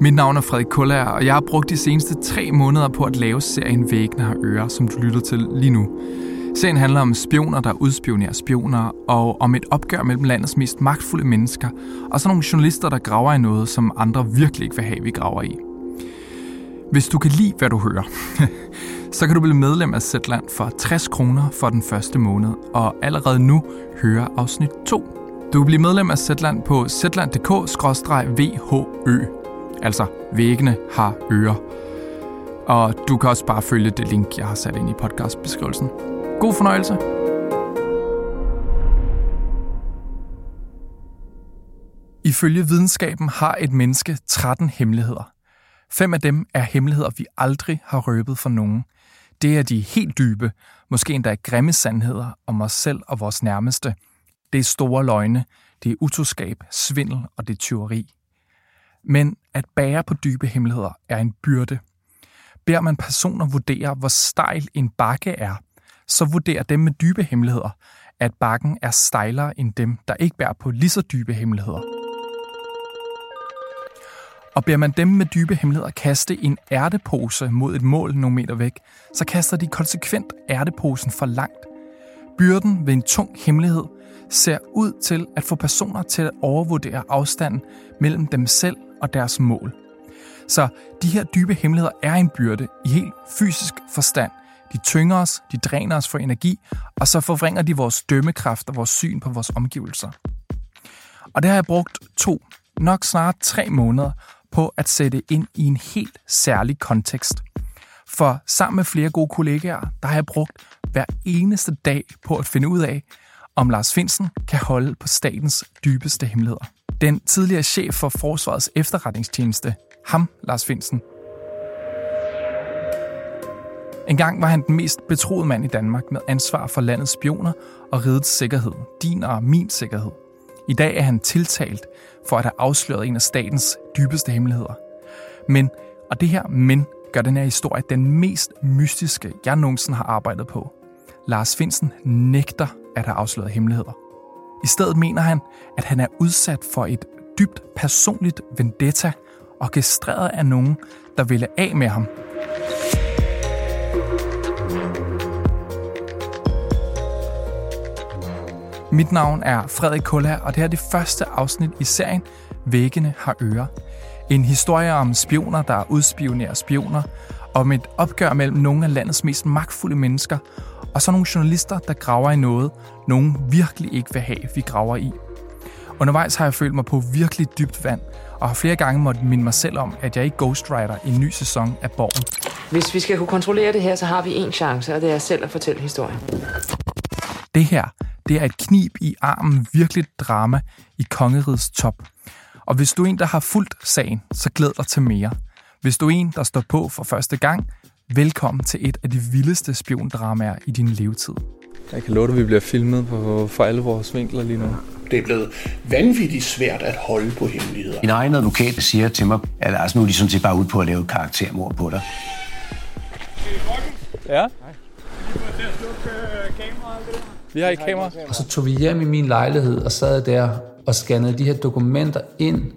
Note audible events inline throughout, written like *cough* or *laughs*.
Mit navn er Frederik Kuller, og jeg har brugt de seneste tre måneder på at lave serien Væggene har ører, som du lytter til lige nu. Serien handler om spioner, der udspionerer spioner, og om et opgør mellem landets mest magtfulde mennesker, og så nogle journalister, der graver i noget, som andre virkelig ikke vil have, vi graver i. Hvis du kan lide, hvad du hører, *laughs* så kan du blive medlem af Zetland for 60 kroner for den første måned, og allerede nu høre afsnit 2. Du kan blive medlem af Zetland på zetland.dk-vhø. Altså, væggene har ører. Og du kan også bare følge det link, jeg har sat ind i podcastbeskrivelsen. God fornøjelse. Ifølge videnskaben har et menneske 13 hemmeligheder. Fem af dem er hemmeligheder, vi aldrig har røbet for nogen. Det er de helt dybe, måske endda grimme sandheder om os selv og vores nærmeste. Det er store løgne, det er utroskab, svindel og det er tyveri. Men at bære på dybe hemmeligheder er en byrde. Beder man personer vurdere, hvor stejl en bakke er, så vurderer dem med dybe hemmeligheder, at bakken er stejlere end dem, der ikke bærer på lige så dybe hemmeligheder. Og beder man dem med dybe hemmeligheder kaste en ærtepose mod et mål nogle meter væk, så kaster de konsekvent ærteposen for langt. Byrden ved en tung hemmelighed ser ud til at få personer til at overvurdere afstanden mellem dem selv og deres mål. Så de her dybe hemmeligheder er en byrde i helt fysisk forstand. De tynger os, de dræner os for energi, og så forvringer de vores dømmekraft og vores syn på vores omgivelser. Og det har jeg brugt to, nok snart tre måneder på at sætte ind i en helt særlig kontekst. For sammen med flere gode kollegaer, der har jeg brugt hver eneste dag på at finde ud af, om Lars Finsen kan holde på statens dybeste hemmeligheder. Den tidligere chef for Forsvarets efterretningstjeneste, ham Lars Finsen. Engang var han den mest betroede mand i Danmark med ansvar for landets spioner og rigets sikkerhed, din og min sikkerhed. I dag er han tiltalt for at have afsløret en af statens dybeste hemmeligheder. Men, og det her men, gør den her historie den mest mystiske, jeg nogensinde har arbejdet på. Lars Finsen nægter at have afsløret hemmeligheder. I stedet mener han, at han er udsat for et dybt personligt vendetta, orkestreret af nogen, der ville af med ham. Mit navn er Frederik Kulla, og det her er det første afsnit i serien Væggene har ører. En historie om spioner, der udspionerer spioner, om et opgør mellem nogle af landets mest magtfulde mennesker, og så nogle journalister, der graver i noget, nogen virkelig ikke vil have, vi graver i. Undervejs har jeg følt mig på virkelig dybt vand, og har flere gange måttet minde mig selv om, at jeg ikke ghostwriter i en ny sæson af Borgen. Hvis vi skal kunne kontrollere det her, så har vi en chance, og det er selv at fortælle historien. Det her, det er et knib i armen virkelig drama i kongerigets top. Og hvis du er en, der har fulgt sagen, så glæd dig til mere. Hvis du er en, der står på for første gang, velkommen til et af de vildeste spiondramaer i din levetid. Jeg kan love dig, at vi bliver filmet på, for alle vores vinkler lige nu. Det er blevet vanvittigt svært at holde på hemmeligheder. Min egen advokat siger til mig, at altså, nu er de sådan set bare ude på at lave et karaktermord på dig. Ja? Vi har et kamera. Og så tog vi hjem i min lejlighed og sad der og scannede de her dokumenter ind,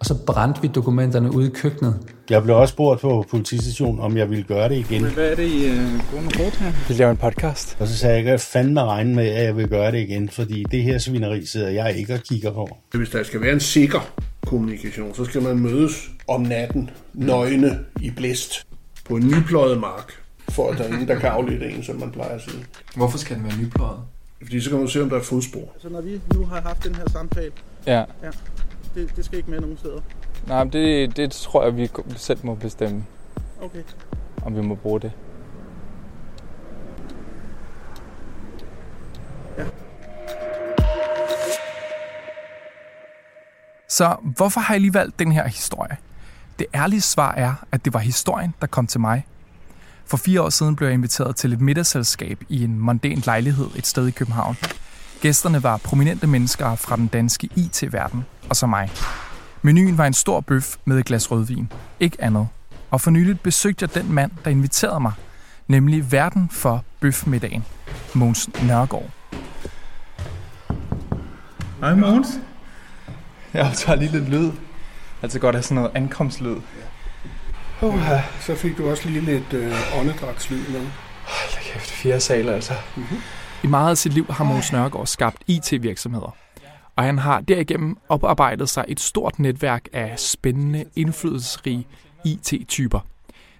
og så brændte vi dokumenterne ude i køkkenet. Jeg blev også spurgt på politistationen, om jeg ville gøre det igen. Hvad er det, I uh, går med her? Vi laver en podcast. Og så sagde jeg, at jeg fandme regne med, at jeg vil gøre det igen, fordi det her svineri sidder jeg ikke og kigger på. Hvis der skal være en sikker kommunikation, så skal man mødes om natten, nøgne i blæst, på en nypløjet mark, for at der er ingen, der kan aflede en, som man plejer at sige. Hvorfor skal den være nypløjet? Fordi så kan man se, om der er fodspor. Så når vi nu har haft den her samtale, Ja. ja, det, det skal ikke med nogen steder. Nej, men det, det tror jeg, vi selv må bestemme, Okay. om vi må bruge det. Så hvorfor har jeg lige valgt den her historie? Det ærlige svar er, at det var historien, der kom til mig. For fire år siden blev jeg inviteret til et middagsselskab i en mondæn lejlighed et sted i København. Gæsterne var prominente mennesker fra den danske IT-verden, og så mig. Menuen var en stor bøf med et glas rødvin. Ikke andet. Og for nyligt besøgte jeg den mand, der inviterede mig, nemlig verden for bøfmiddagen, Måns Nørgaard. Hej Måns. Jeg tager lige lidt lyd. Altså godt have sådan noget ankomstlyd. Uh, så fik du også lige lidt øh, åndedrætslyd med. Hold kæft, fjerde sal altså. I meget af sit liv har Mogens Nørgaard skabt IT-virksomheder. Og han har derigennem oparbejdet sig et stort netværk af spændende, indflydelsesrige IT-typer.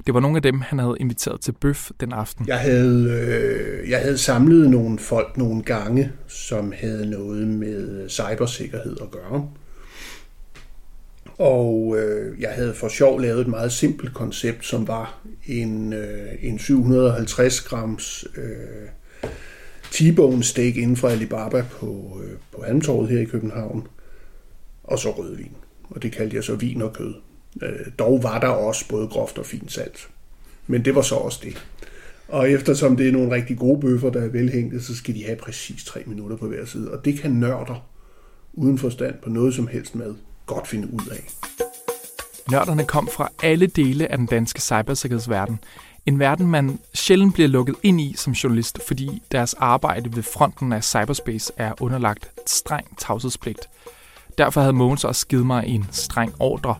Det var nogle af dem, han havde inviteret til bøf den aften. Jeg havde, øh, jeg havde samlet nogle folk nogle gange, som havde noget med cybersikkerhed at gøre. Og øh, jeg havde for sjov lavet et meget simpelt koncept, som var en, øh, en 750 grams øh, T-bone steak inden fra Alibaba på, øh, på Halmtorvet her i København, og så rødvin. Og det kaldte jeg så vin og kød. Øh, dog var der også både groft og fint salt. Men det var så også det. Og eftersom det er nogle rigtig gode bøffer, der er velhængte, så skal de have præcis tre minutter på hver side. Og det kan nørder uden forstand på noget som helst mad godt finde ud af. Nørderne kom fra alle dele af den danske cybersikkerhedsverden. En verden, man sjældent bliver lukket ind i som journalist, fordi deres arbejde ved fronten af cyberspace er underlagt streng tavshedspligt. Derfor havde Mogens også givet mig en streng ordre.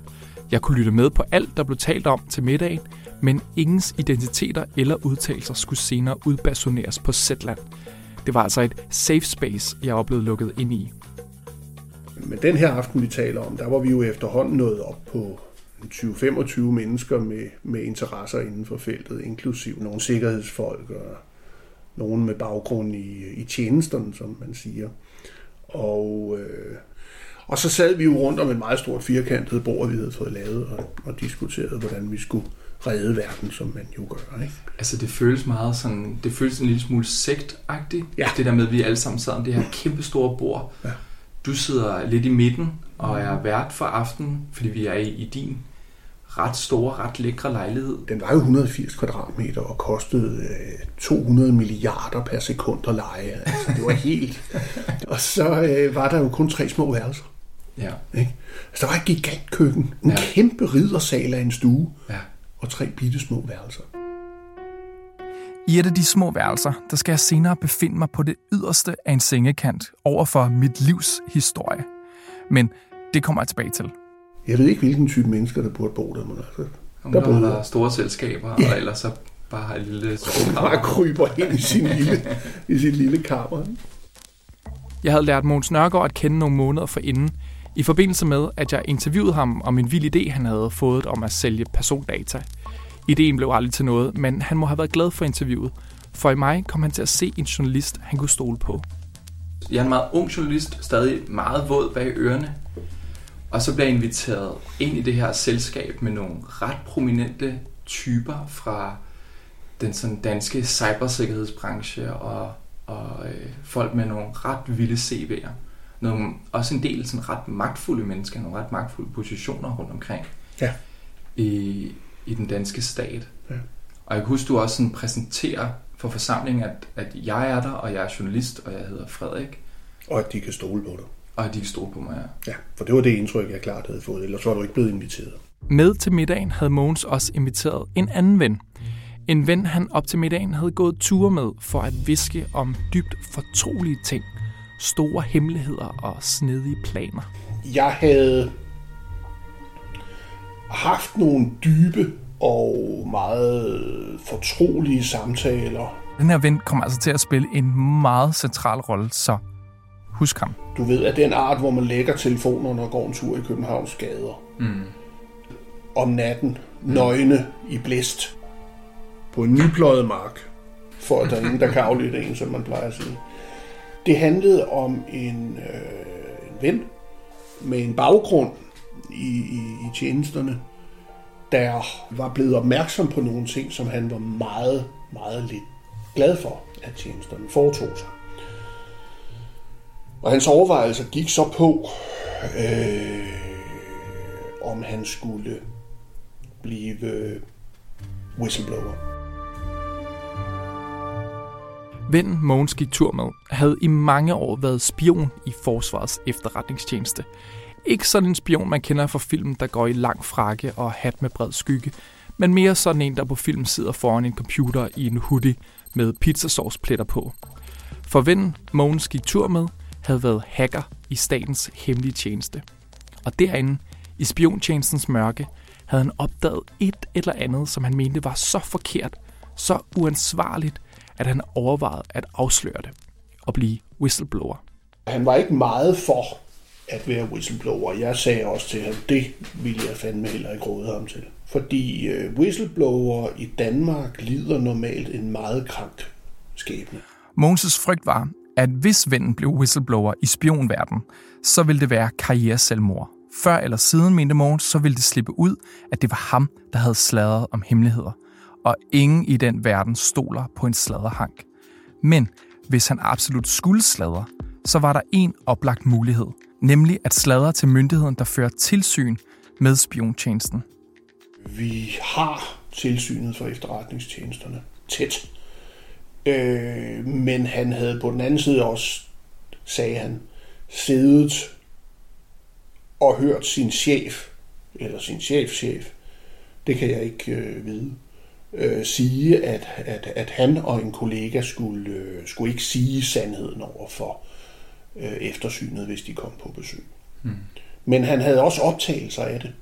Jeg kunne lytte med på alt, der blev talt om til middagen, men ingens identiteter eller udtalelser skulle senere udbasoneres på Zetland. Det var altså et safe space, jeg var blevet lukket ind i. Men den her aften, vi taler om, der var vi jo efterhånden nået op på 20-25 mennesker med, med interesser inden for feltet, inklusiv nogle sikkerhedsfolk og nogen med baggrund i, i tjenesterne, som man siger. Og, øh, og så sad vi jo rundt om et meget stort firkantet bord, vi havde fået lavet, og, og diskuterede, hvordan vi skulle redde verden, som man jo gør. Ikke? Altså det føles meget sådan, det føles en lille smule sektagtigt. Ja. Det der med, at vi alle sammen sad om det her kæmpe store bord. Ja. Du sidder lidt i midten og er vært for aftenen, fordi vi er i, i din ret store, ret lækre lejlighed. Den var jo 180 kvadratmeter og kostede øh, 200 milliarder per sekund at leje. Altså, det var helt... *laughs* og så øh, var der jo kun tre små værelser. Ja. Ikke? Altså, der var et gigantkøkken, en ja. kæmpe riddersal af en stue ja. og tre bitte små værelser. I et af de små værelser, der skal jeg senere befinde mig på det yderste af en sengekant over for mit livs historie. Men det kommer jeg tilbage til. Jeg ved ikke, hvilken type mennesker, der burde bo der, men altså, Om der der holder jeg. store selskaber, Ja. og ellers så bare et lille *laughs* Bare kryber ind i, sin lille, i sit lille kammer. Jeg havde lært Mogens Nørgaard at kende nogle måneder forinden, i forbindelse med, at jeg interviewede ham om en vild idé, han havde fået om at sælge persondata. Ideen blev aldrig til noget, men han må have været glad for interviewet, for i mig kom han til at se en journalist, han kunne stole på. Jeg er en meget ung journalist, stadig meget våd bag ørerne. Og så bliver jeg inviteret ind i det her selskab med nogle ret prominente typer fra den sådan danske cybersikkerhedsbranche og, og øh, folk med nogle ret vilde CV'er. Nogle, også en del sådan ret magtfulde mennesker, nogle ret magtfulde positioner rundt omkring Ja. i, i den danske stat. Ja. Og jeg kan huske, du også sådan præsenterer for forsamlingen, at, at jeg er der, og jeg er journalist, og jeg hedder Frederik, Og at de kan stole på dig. Og at de stole på mig. Ja. Ja, for det var det indtryk, jeg klart havde fået, ellers var du ikke blevet inviteret. Med til middagen havde Mogens også inviteret en anden ven. En ven, han op til middagen havde gået ture med for at viske om dybt fortrolige ting, store hemmeligheder og snedige planer. Jeg havde haft nogle dybe og meget fortrolige samtaler. Den her ven kommer altså til at spille en meget central rolle, så husk ham. Du ved, at den art, hvor man lægger telefonerne og går en tur i Københavns gader. Mm. Om natten, nøgne i blæst. På en nypløjet mark. For at der er ingen, der kan aflytte en, som man plejer at sige. Det handlede om en, øh, en ven med en baggrund i, i, i tjenesterne, der var blevet opmærksom på nogle ting, som han var meget, meget lidt glad for, at tjenesterne foretog sig. Og hans overvejelser gik så på, øh, om han skulle blive whistleblower. Vennen Mogens gik tur med havde i mange år været spion i Forsvarets efterretningstjeneste. Ikke sådan en spion, man kender fra film, der går i lang frakke og hat med bred skygge, men mere sådan en, der på film sidder foran en computer i en hoodie med pizzasaucepletter på. For vennen Mogens gik tur med havde været hacker i statens hemmelige tjeneste. Og derinde, I spiontjenestens mørke havde han opdaget et eller andet, som han mente var så forkert, så uansvarligt, at han overvejede at afsløre det og blive whistleblower. Han var ikke meget for at være whistleblower. Jeg sagde også til ham, det ville jeg fandme heller ikke råde ham til. Fordi øh, whistleblower i Danmark lider normalt en meget krank skæbne. Mogens' frygt var, at hvis vennen blev whistleblower i spionverden, så ville det være karriereselvmord. Før eller siden, mente Mogens, så ville det slippe ud, at det var ham, der havde sladret om hemmeligheder. Og ingen i den verden stoler på en sladderhank. Men hvis han absolut skulle sladre, så var der en oplagt mulighed, nemlig at sladre til myndigheden, der fører tilsyn med spiontjenesten. Vi har tilsynet for efterretningstjenesterne tæt. Øh, men han havde på den anden side også, sagde han, siddet og hørt sin chef, eller sin chefchef, det kan jeg ikke øh, vide, øh, sige, at, at, at han og en kollega skulle, øh, skulle ikke sige sandheden over for øh, eftersynet, hvis de kom på besøg. Hmm. Men han havde også optagelser af det.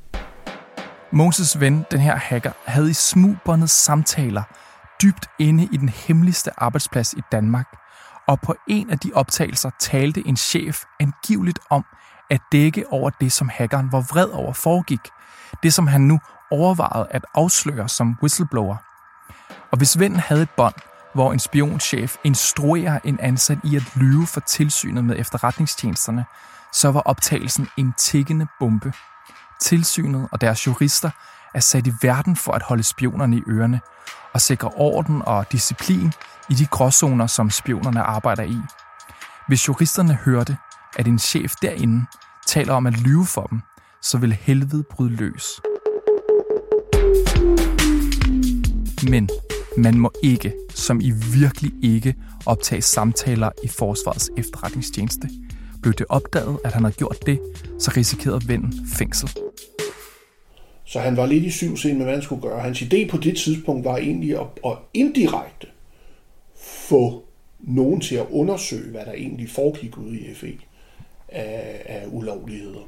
Moses ven, den her hacker, havde i smugbåndet samtaler dybt inde i den hemmeligste arbejdsplads i Danmark. Og på en af de optagelser talte en chef angiveligt om at dække over det, som hackeren var vred over foregik. Det, som han nu overvejede at afsløre som whistleblower. Og hvis vennen havde et bånd, hvor en spionchef instruerer en ansat i at lyve for tilsynet med efterretningstjenesterne, så var optagelsen en tikkende bombe. Tilsynet og deres jurister er sat i verden for at holde spionerne i ørerne og sikre orden og disciplin i de gråzoner, som spionerne arbejder i. Hvis juristerne hørte, at en chef derinde taler om at lyve for dem, så vil helvede bryde løs. Men man må ikke, som i virkelig ikke, optage samtaler i Forsvarets efterretningstjeneste. Blev det opdaget, at han havde gjort det, så risikerede vennen fængsel. Så han var lidt i syvscenen med, hvad han skulle gøre. Hans idé på det tidspunkt var egentlig at, at indirekte få nogen til at undersøge, hvad der egentlig foregik ude i FE af, af ulovligheder.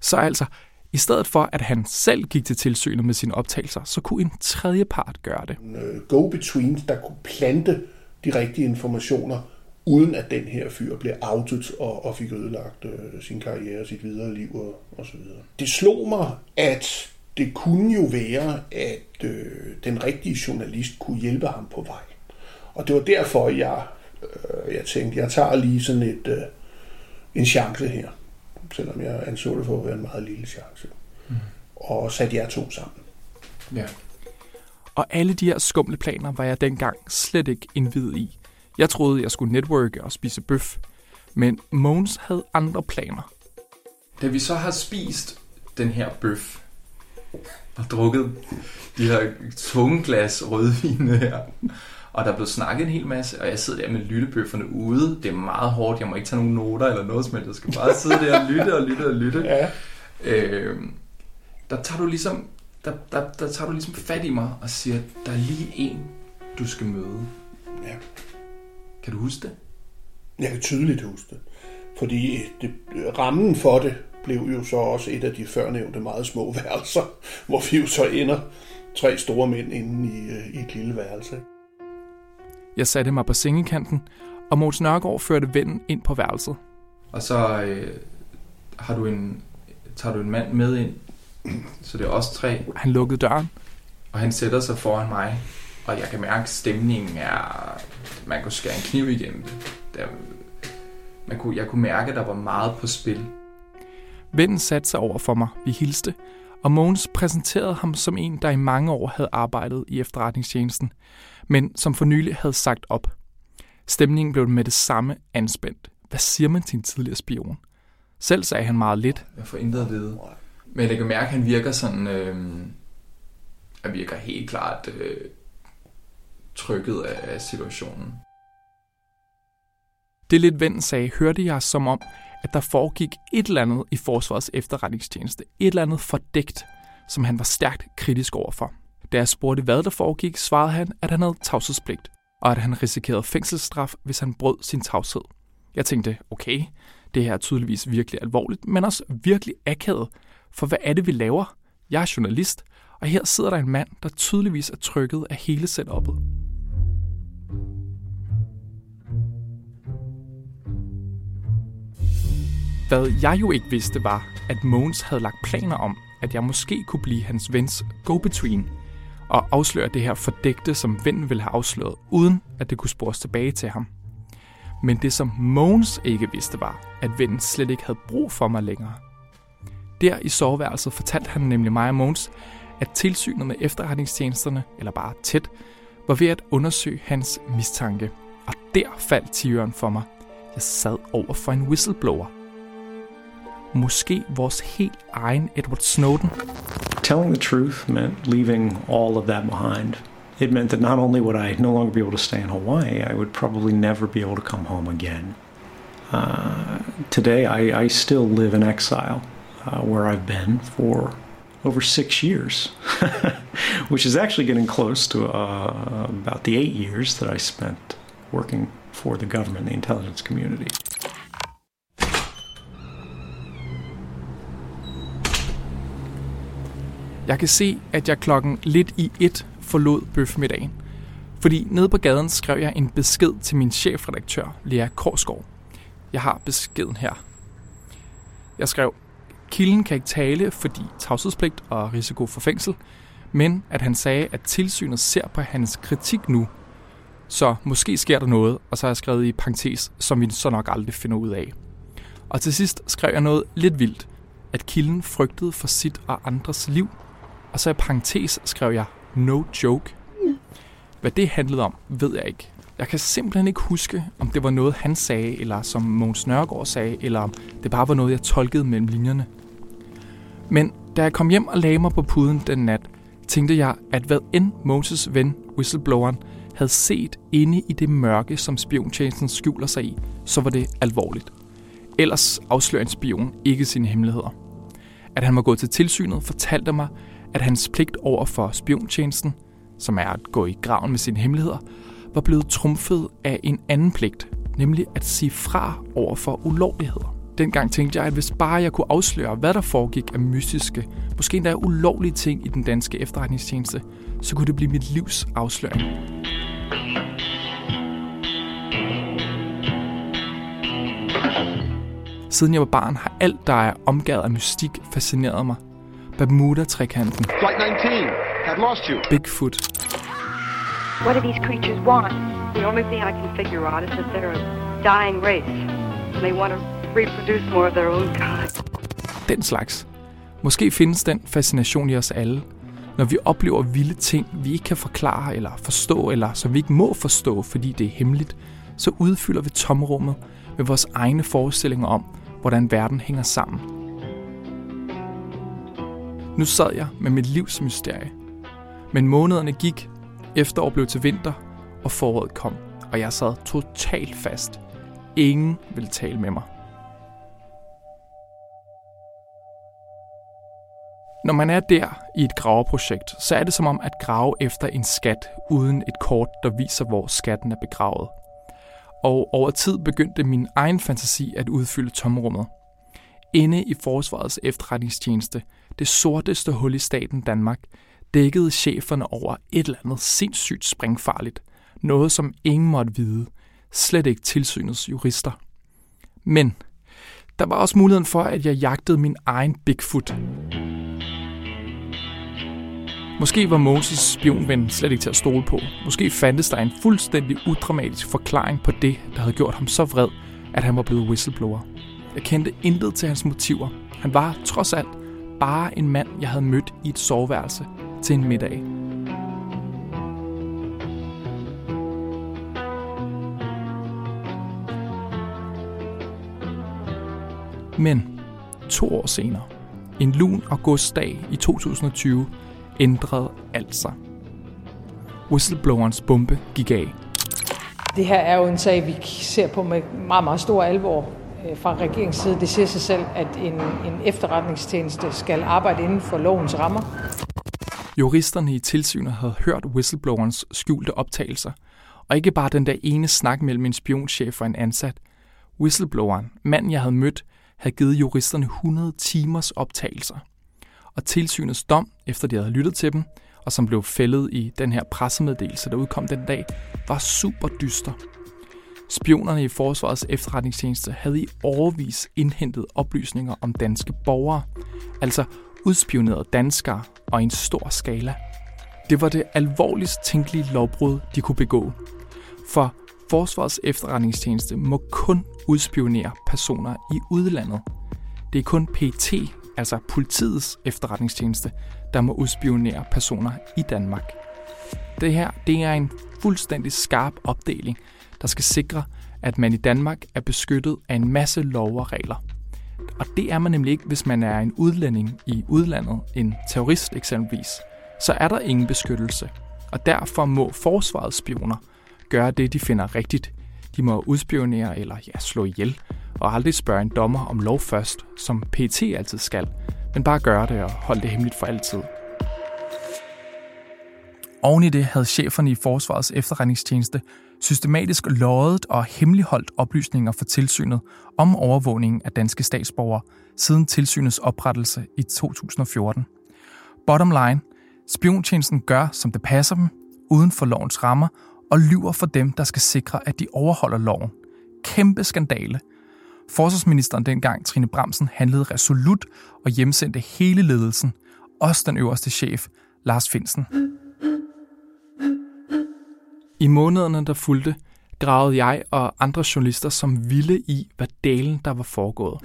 Så altså, i stedet for at han selv gik til tilsynet med sine optagelser, så kunne en tredje part gøre det. Øh, go-between, der kunne plante de rigtige informationer, uden at den her fyr blev outet og, og fik ødelagt øh, sin karriere, sit videre liv og, og så videre. Det slog mig, at det kunne jo være, at øh, den rigtige journalist kunne hjælpe ham på vej. Og det var derfor, jeg, øh, jeg tænkte, jeg tager lige sådan et, øh, en chance her, selvom jeg anså det for at være en meget lille chance. Mm. Og satte jer to sammen. Ja. Og alle de her skumle planer var jeg dengang slet ikke indvidet i. Jeg troede, jeg skulle networke og spise bøf. Men Mogens havde andre planer. Da vi så har spist den her bøf, og drukket de her tunge glas rødvin her, og der er blevet snakket en hel masse, og jeg sidder der med lyttebøfferne ude. Det er meget hårdt, jeg må ikke tage nogen noter eller noget som helst. Jeg skal bare sidde der og lytte og lytte og lytte. Ja. Øh, der tager du ligesom der, der, der tager du ligesom fat i mig og siger, der er lige en, du skal møde. Ja. Kan du huske det? Jeg kan tydeligt huske det. Fordi det, rammen for det blev jo så også et af de førnævnte meget små *laughs* værelser, hvor vi jo så ender tre store mænd inde i, øh, i et lille værelse. Jeg satte mig på sengekanten, og Mogens Nørgaard førte vennen ind på værelset. Og så øh, har du en, tager du en mand med ind, så det er os tre. Han lukkede døren. Og han sætter sig foran mig, og jeg kan mærke, at stemningen er... Man kunne skære en kniv igennem det. Der, man kunne, jeg kunne mærke, at der var meget på spil. Vennen satte sig over for mig. Vi hilste, og Mogens præsenterede ham som en, der i mange år havde arbejdet i efterretningstjenesten, men som for nylig havde sagt op. Stemningen blev med det samme anspændt. Hvad siger man til en tidligere spion? Selv sagde han meget lidt. Jeg får intet at vide. Men jeg kan mærke, at han virker sådan... Øh, han virker helt klart øh, trykket af, af situationen. Det lidt ven sagde, hørte jeg som om, at der foregik et eller andet i Forsvarets efterretningstjeneste. Et eller andet fordækt, som han var stærkt kritisk overfor. Da jeg spurgte, hvad der foregik, svarede han, at han havde tavshedspligt, og at han risikerede fængselsstraf, hvis han brød sin tavshed. Jeg tænkte, okay, det her er tydeligvis virkelig alvorligt, men også virkelig akavet, For hvad er det, vi laver? Jeg er journalist, og her sidder der en mand, der tydeligvis er trykket af hele setupet. Hvad jeg jo ikke vidste var, at Måns havde lagt planer om, at jeg måske kunne blive hans vens go-between og afsløre det her fordægte, som vennen ville have afsløret, uden at det kunne spores tilbage til ham. Men det, som Måns ikke vidste, var, at vennen slet ikke havde brug for mig længere. Der i soveværelset fortalte han nemlig mig og Måns, at tilsynet med efterretningstjenesterne, eller bare tæt, var ved at undersøge hans mistanke. Og der faldt tigeren for mig. Jeg sad over for en whistleblower. Måske vores helt egen Edward Snowden. Telling the truth meant leaving all of that behind. It meant that not only would I no longer be able to stay in Hawaii, I would probably never be able to come home again. Uh, today, I, I still live in exile, uh, where I've been for over six years, *laughs* which is actually getting close to uh, about the eight years that I spent working for the government, the intelligence community. Jeg kan se, at jeg klokken lidt i et forlod bøfmiddagen. Fordi nede på gaden skrev jeg en besked til min chefredaktør, Lea Korsgaard. Jeg har beskeden her. Jeg skrev, kilden kan ikke tale, fordi tavshedspligt og risiko for fængsel, men at han sagde, at tilsynet ser på hans kritik nu, så måske sker der noget, og så har jeg skrevet i parentes, som vi så nok aldrig finder ud af. Og til sidst skrev jeg noget lidt vildt, at kilden frygtede for sit og andres liv, og så i parentes skrev jeg, no joke. Hvad det handlede om, ved jeg ikke. Jeg kan simpelthen ikke huske, om det var noget, han sagde, eller som Mogens Nørgaard sagde, eller om det bare var noget, jeg tolkede mellem linjerne. Men da jeg kom hjem og lagde mig på puden den nat, tænkte jeg, at hvad end Moses ven, whistlebloweren, havde set inde i det mørke, som spiontjenesten skjuler sig i, så var det alvorligt. Ellers afslører en spion ikke sine hemmeligheder. At han var gået til tilsynet, fortalte mig, at hans pligt over for spiontjenesten, som er at gå i graven med sine hemmeligheder, var blevet trumfet af en anden pligt, nemlig at sige fra over for ulovligheder. Dengang tænkte jeg, at hvis bare jeg kunne afsløre, hvad der foregik af mystiske, måske endda ulovlige ting i den danske efterretningstjeneste, så kunne det blive mit livs afsløring. Siden jeg var barn har alt, der er omgivet af mystik, fascineret mig. Bermuda-trekanten. Flight 19, have lost you. Bigfoot. What do these creatures want? The only thing I can figure out is that they're a dying race. They want to reproduce more of their own kind. Den slags. Måske findes den fascination i os alle, når vi oplever vilde ting, vi ikke kan forklare eller forstå, eller som vi ikke må forstå, fordi det er hemmeligt, så udfylder vi tomrummet med vores egne forestillinger om, hvordan verden hænger sammen. Nu sad jeg med mit livs mysterie. Men månederne gik, efterår blev til vinter, og foråret kom, og jeg sad totalt fast. Ingen ville tale med mig. Når man er der i et graveprojekt, så er det som om at grave efter en skat uden et kort, der viser, hvor skatten er begravet. Og over tid begyndte min egen fantasi at udfylde tomrummet. Inde i Forsvarets efterretningstjeneste, det sorteste hul i staten Danmark, dækkede cheferne over et eller andet sindssygt springfarligt. Noget, som ingen måtte vide. Slet ikke tilsynets jurister. Men der var også muligheden for, at jeg jagtede min egen Bigfoot. Måske var Moses spionven slet ikke til at stole på. Måske fandtes der en fuldstændig udramatisk forklaring på det, der havde gjort ham så vred, at han var blevet whistleblower. Jeg kendte intet til hans motiver. Han var, trods alt, bare en mand, jeg havde mødt i et soveværelse til en middag. Men to år senere, en lun augustdag i 2020, ændrede alt sig. Whistleblowerens bombe gik af. Det her er jo en sag, vi ser på med meget, meget stor alvor Øh, fra regeringens side. Det siger sig selv, at en, en efterretningstjeneste skal arbejde inden for lovens rammer. Juristerne i tilsynet havde hørt whistleblowerens skjulte optagelser, og ikke bare den der ene snak mellem en spionchef og en ansat. Whistlebloweren, manden jeg havde mødt, havde givet juristerne 100 timers optagelser. og tilsynets dom, efter de havde lyttet til dem, og som blev fældet i den her pressemeddelelse, der udkom den dag, var super dyster. Spionerne i Forsvarets efterretningstjeneste havde i overvis indhentet oplysninger om danske borgere, altså udspionerede danskere og i en stor skala. Det var det alvorligst tænkelige lovbrud, de kunne begå. For Forsvarets efterretningstjeneste må kun udspionere personer i udlandet. Det er kun PT, altså politiets efterretningstjeneste, der må udspionere personer i Danmark. Det her det er en fuldstændig skarp opdeling, der skal sikre, at man i Danmark er beskyttet af en masse lov og regler. Og det er man nemlig ikke, hvis man er en udlænding i udlandet, en terrorist eksempelvis. Så er der ingen beskyttelse. Og derfor må forsvarets spioner gøre det, de finder rigtigt. De må udspionere eller ja, slå ihjel, og aldrig spørge en dommer om lov først, som PT altid skal, men bare gøre det og holde det hemmeligt for altid. Oven i det havde cheferne i Forsvarets efterretningstjeneste systematisk løjet og hemmeligholdt oplysninger for tilsynet om overvågningen af danske statsborgere siden tilsynets oprettelse i 2014. Bottom line, spiontjenesten gør, som det passer dem, uden for lovens rammer, og lyver for dem, der skal sikre, at de overholder loven. Kæmpe skandale. Forsvarsministeren dengang, Trine Bramsen, handlede resolut og hjemsendte hele ledelsen, også den øverste chef, Lars Finsen. I månederne, der fulgte, gravede jeg og andre journalister som vilde i, hvad dalen der var foregået.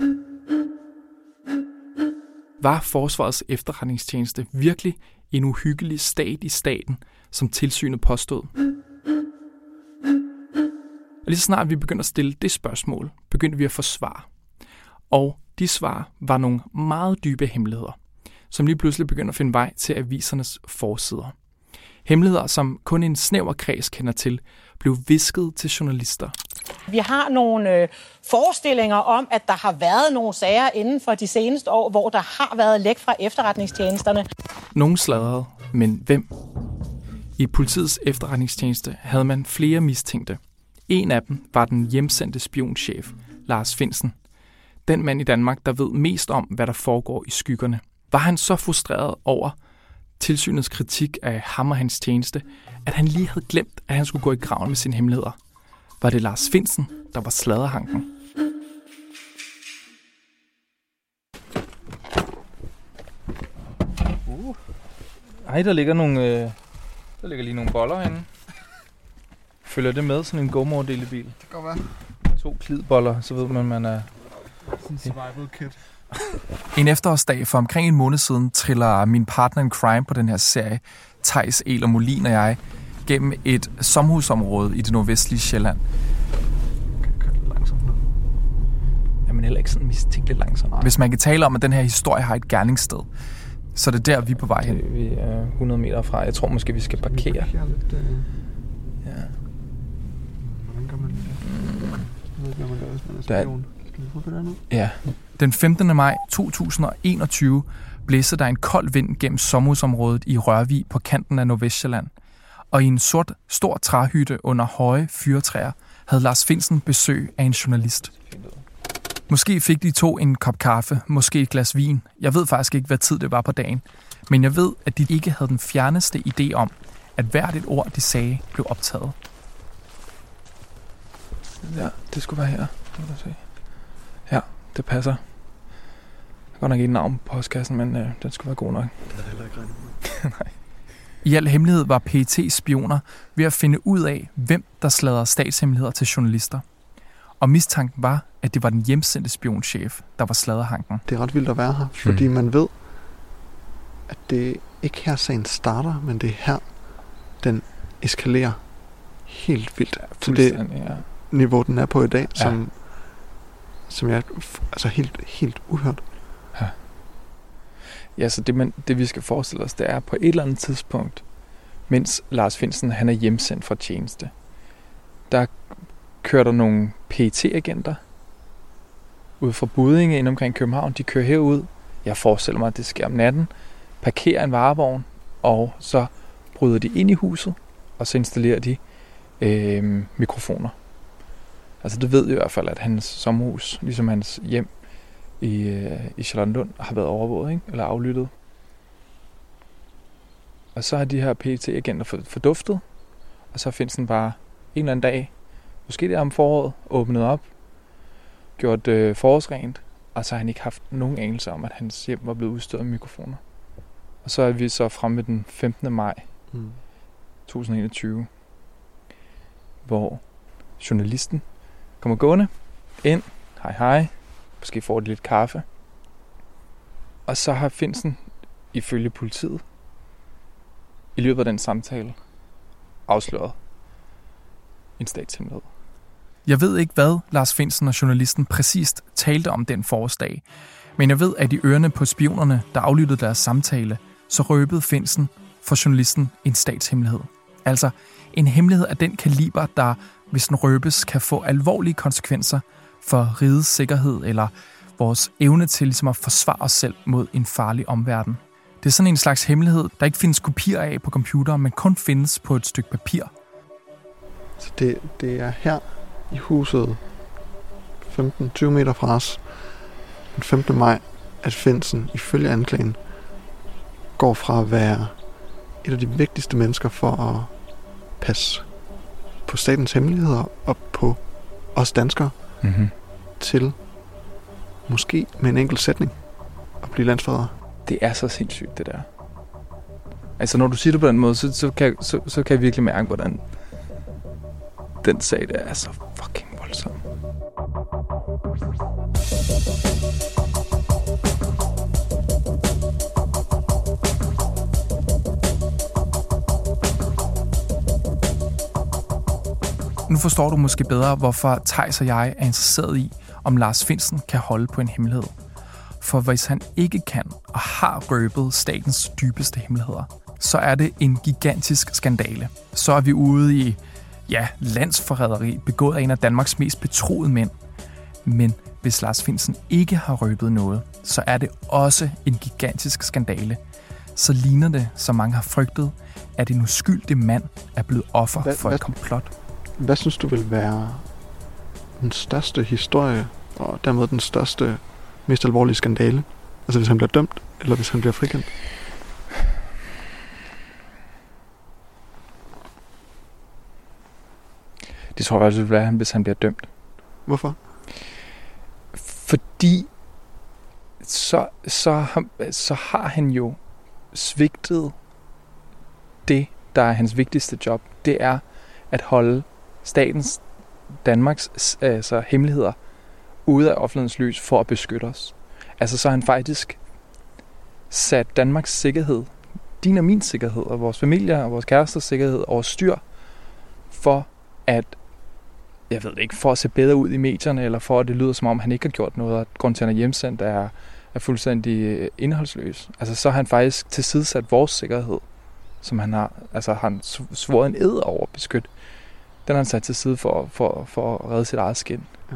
Var Forsvarets efterretningstjeneste virkelig en uhyggelig stat i staten, som tilsynet påstod? Og lige så snart vi begyndte at stille det spørgsmål, begyndte vi at få svar. Og de svar var nogle meget dybe hemmeligheder, som lige pludselig begyndte at finde vej til avisernes forsider. Hemmeligheder, som kun en snæver kreds kender til, blev visket til journalister. Vi har nogle øh, forestillinger om, at der har været nogle sager inden for de seneste år, hvor der har været læk fra efterretningstjenesterne. Nogle sladrede, men hvem? I politiets efterretningstjeneste havde man flere mistænkte. En af dem var den hjemsendte spionchef, Lars Finsen. Den mand i Danmark, der ved mest om, hvad der foregår i skyggerne. Var han så frustreret over tilsynets kritik af ham og hans tjeneste, at han lige havde glemt, at han skulle gå i graven med sine hemmeligheder? Var det Lars Finsen, der var sladerhanken? Uh. Ej, der ligger nogle, øh, der ligger lige nogle boller herinde. Følger det med sådan en GoMore delebil? Det kan godt være. To klidboller, så ved man, man er... Sådan en survival kit. En efterårsdag for omkring en måned siden triller min partner in crime på den her serie, El og Molin og jeg, gennem et sommerhusområde i det nordvestlige Sjælland. Jamen heller ikke sådan mistænkeligt langsomt. Hvis man kan tale om, at den her historie har et gerningssted, så er det der, vi er på vej hen. Vi er 100 meter fra. Jeg tror måske, vi skal parkere. Lidt, øh... Ja. Hvordan gør man det? Ikke, hvad man gør, hvis man er er- spion. På det nu? Ja. Den 15. maj 2021 blæste der en kold vind gennem sommerhusområdet i Rørvig på kanten af Nordvestjylland. Og i en sort, stor træhytte under høje fyretræer havde Lars Finsen besøg af en journalist. Måske fik de to en kop kaffe, måske et glas vin. Jeg ved faktisk ikke, hvad tid det var på dagen. Men jeg ved, at de ikke havde den fjerneste idé om, at hvert et ord, de sagde, blev optaget. Ja, det skulle være her. Må du se. Ja, det passer. Der er godt nok ikke et navn på postkassen, men øh, den skulle være god nok. Det havde jeg heller ikke regnet med. *laughs* I al hemmelighed var PET spioner ved at finde ud af, hvem der sladrede statshemmeligheder til journalister. Og mistanken var, at det var den hjemsendte spionchef, der var sladerhanken. Det er ret vildt at være her, fordi mm. man ved, at det ikke her sagen starter, men det er her, den eskalerer helt vildt til det ja. niveau, den er på i dag, Ja. som, som jeg altså helt, helt uhørt. Ja, Ja, så det, man, det vi skal forestille os, det er på et eller andet tidspunkt, mens Lars Finsen han er hjemsendt fra tjeneste, der kører der nogle pt agenter ud fra Budinge ind omkring København. De kører herud. Jeg forestiller mig, at det sker om natten. Parkerer en varevogn, og så bryder de ind i huset, og så installerer de øh, mikrofoner. Altså det ved i hvert fald, at hans sommerhus, ligesom hans hjem i, øh, i Charlottenlund, har været overvåget, ikke? eller aflyttet. Og så har de her PET-agenter forduftet, og så findes den bare en eller anden dag, måske det er om foråret, åbnet op, gjort øh, forårsrent, og så har han ikke haft nogen anelse om, at hans hjem var blevet udstyret med mikrofoner. Og så er vi så fremme den 15. maj mm. 2021, hvor journalisten kommer gående ind, hej hej, måske får de lidt kaffe, og så har Finsen, ifølge politiet, i løbet af den samtale, afsløret en statshemmelighed. Jeg ved ikke, hvad Lars Finsen og journalisten præcist talte om den forårsdag, men jeg ved, at i ørerne på spionerne, der aflyttede deres samtale, så røbede Finsen for journalisten en statshemmelighed. Altså en hemmelighed af den kaliber, der, hvis den røbes, kan få alvorlige konsekvenser for rigets sikkerhed eller vores evne til ligesom at forsvare os selv mod en farlig omverden. Det er sådan en slags hemmelighed, der ikke findes kopier af på computer, men kun findes på et stykke papir. Så det, det er her i huset 15-20 meter fra os den 15. maj, at Finsen ifølge anklagen går fra at være et af de vigtigste mennesker for at passe på statens hemmeligheder og på os danskere mm-hmm. til måske med en enkelt sætning at blive landsfader. Det er så sindssygt, det der. Altså, når du siger det på den måde, så, så, kan, så, så kan jeg virkelig mærke, hvordan den sag der er så fucking Nu forstår du måske bedre, hvorfor Tejs og jeg er interesseret i, om Lars Finsen kan holde på en hemmelighed. For hvis han ikke kan og har røbet statens dybeste hemmeligheder, så er det en gigantisk skandale. Så er vi ude i, ja, landsforræderi begået af en af Danmarks mest betroede mænd. Men hvis Lars Finsen ikke har røbet noget, så er det også en gigantisk skandale. Så ligner det, som mange har frygtet, at en uskyldig mand er blevet offer hvad, for et komplot. Hvad synes du vil være den største historie, og dermed den største, mest alvorlige skandale? Altså hvis han bliver dømt, eller hvis han bliver frikendt? Det tror jeg faktisk vil være, hvis han bliver dømt. Hvorfor? Fordi så, så, så har han jo svigtet det, der er hans vigtigste job. Det er at holde statens Danmarks altså, hemmeligheder ude af offentlighedens lys for at beskytte os. Altså så har han faktisk sat Danmarks sikkerhed, din og min sikkerhed, og vores familie og vores kæresters sikkerhed over styr, for at, jeg ved ikke, for at se bedre ud i medierne, eller for at det lyder som om, han ikke har gjort noget, og grund til, at han er hjemsendt, er, er fuldstændig øh, indholdsløs. Altså så har han faktisk tilsidesat vores sikkerhed, som han har, altså han svoret en ed over at beskytte den har han sat til side for, for, for at redde sit eget skin. Ja.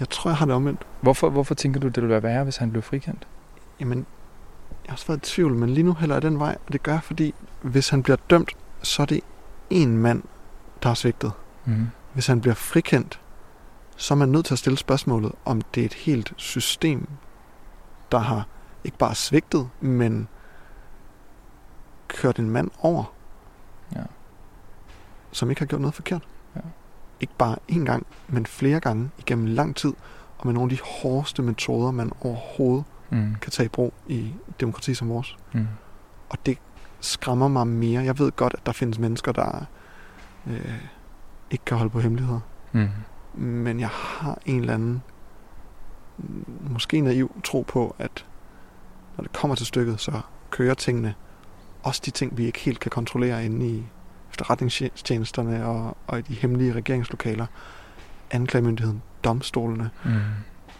Jeg tror, jeg har det omvendt. Hvorfor, hvorfor tænker du, det ville være værre, hvis han blev frikendt? Jamen, jeg har også været i tvivl, men lige nu hælder jeg den vej, og det gør jeg, fordi hvis han bliver dømt, så er det en mand, der har svigtet. Mm. Hvis han bliver frikendt, så er man nødt til at stille spørgsmålet, om det er et helt system, der har ikke bare svigtet, men kørt en mand over. Ja som ikke har gjort noget forkert. Ja. Ikke bare én gang, men flere gange igennem lang tid, og med nogle af de hårdeste metoder, man overhovedet mm. kan tage i brug i demokrati som vores. Mm. Og det skræmmer mig mere. Jeg ved godt, at der findes mennesker, der øh, ikke kan holde på hemmeligheder. Mm. Men jeg har en eller anden måske naiv tro på, at når det kommer til stykket, så kører tingene også de ting, vi ikke helt kan kontrollere inde i efterretningstjenesterne og, og i de hemmelige regeringslokaler, anklagemyndigheden, domstolene, mm.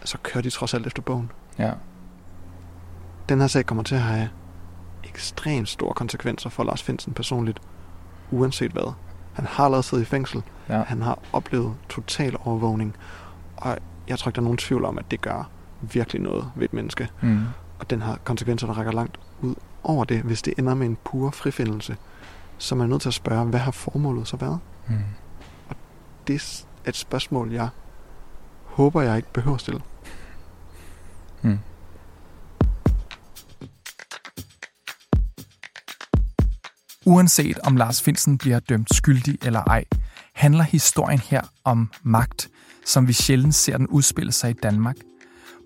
så kører de trods alt efter bogen. Ja. Den her sag kommer til at have ekstremt store konsekvenser for Lars Finsen personligt, uanset hvad. Han har allerede siddet i fængsel. Ja. Han har oplevet total overvågning. Og jeg tror ikke, der er nogen tvivl om, at det gør virkelig noget ved et menneske. Mm. Og den har konsekvenser, der rækker langt ud over det, hvis det ender med en pur frifindelse så man er nødt til at spørge, hvad har formålet så været? Mm. Og det er et spørgsmål, jeg håber, jeg ikke behøver at stille. Mm. Uanset om Lars Finsen bliver dømt skyldig eller ej, handler historien her om magt, som vi sjældent ser den udspille sig i Danmark.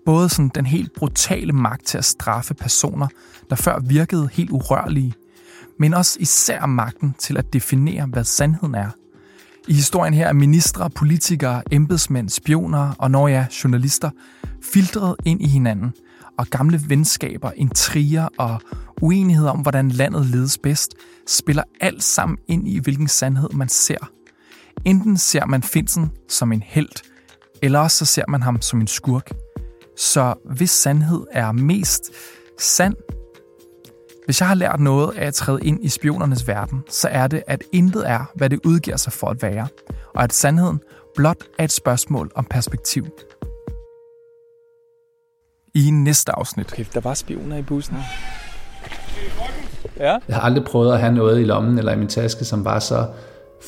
Både sådan den helt brutale magt til at straffe personer, der før virkede helt urørlige, men også især magten til at definere, hvad sandheden er. I historien her er ministre, politikere, embedsmænd, spioner og når ja, journalister filtreret ind i hinanden, og gamle venskaber, intriger og uenighed om, hvordan landet ledes bedst, spiller alt sammen ind i, hvilken sandhed man ser. Enten ser man Finsen som en held, eller også så ser man ham som en skurk. Så hvis sandhed er mest sand, hvis jeg har lært noget af at træde ind i spionernes verden, så er det, at intet er, hvad det udgiver sig for at være, og at sandheden blot er et spørgsmål om perspektiv. I næste afsnit. Okay, der var spioner i bussen. Ja. Jeg har aldrig prøvet at have noget i lommen eller i min taske, som var så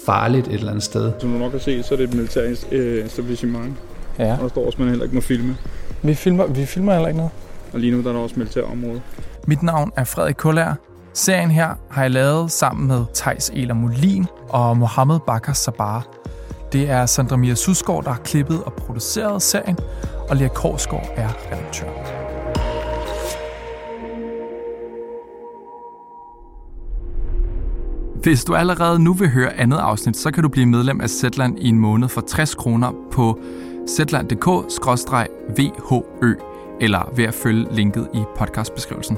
farligt et eller andet sted. Som du nok kan se, så er det et militært øh, etablissement. Ja. Og der står også, at man heller ikke må filme. Vi filmer, vi filmer heller ikke noget. Og lige nu der er der også militærområde. Mit navn er Frederik Kullær. Serien her har jeg lavet sammen med Tejs Eler Molin og Mohammed Bakar Sabar. Det er Sandra Mia Susgaard, der har klippet og produceret serien, og Lea Korsgaard er redaktør. Hvis du allerede nu vil høre andet afsnit, så kan du blive medlem af Zetland i en måned for 60 kroner på zetland.dk-vhø eller ved at følge linket i podcastbeskrivelsen.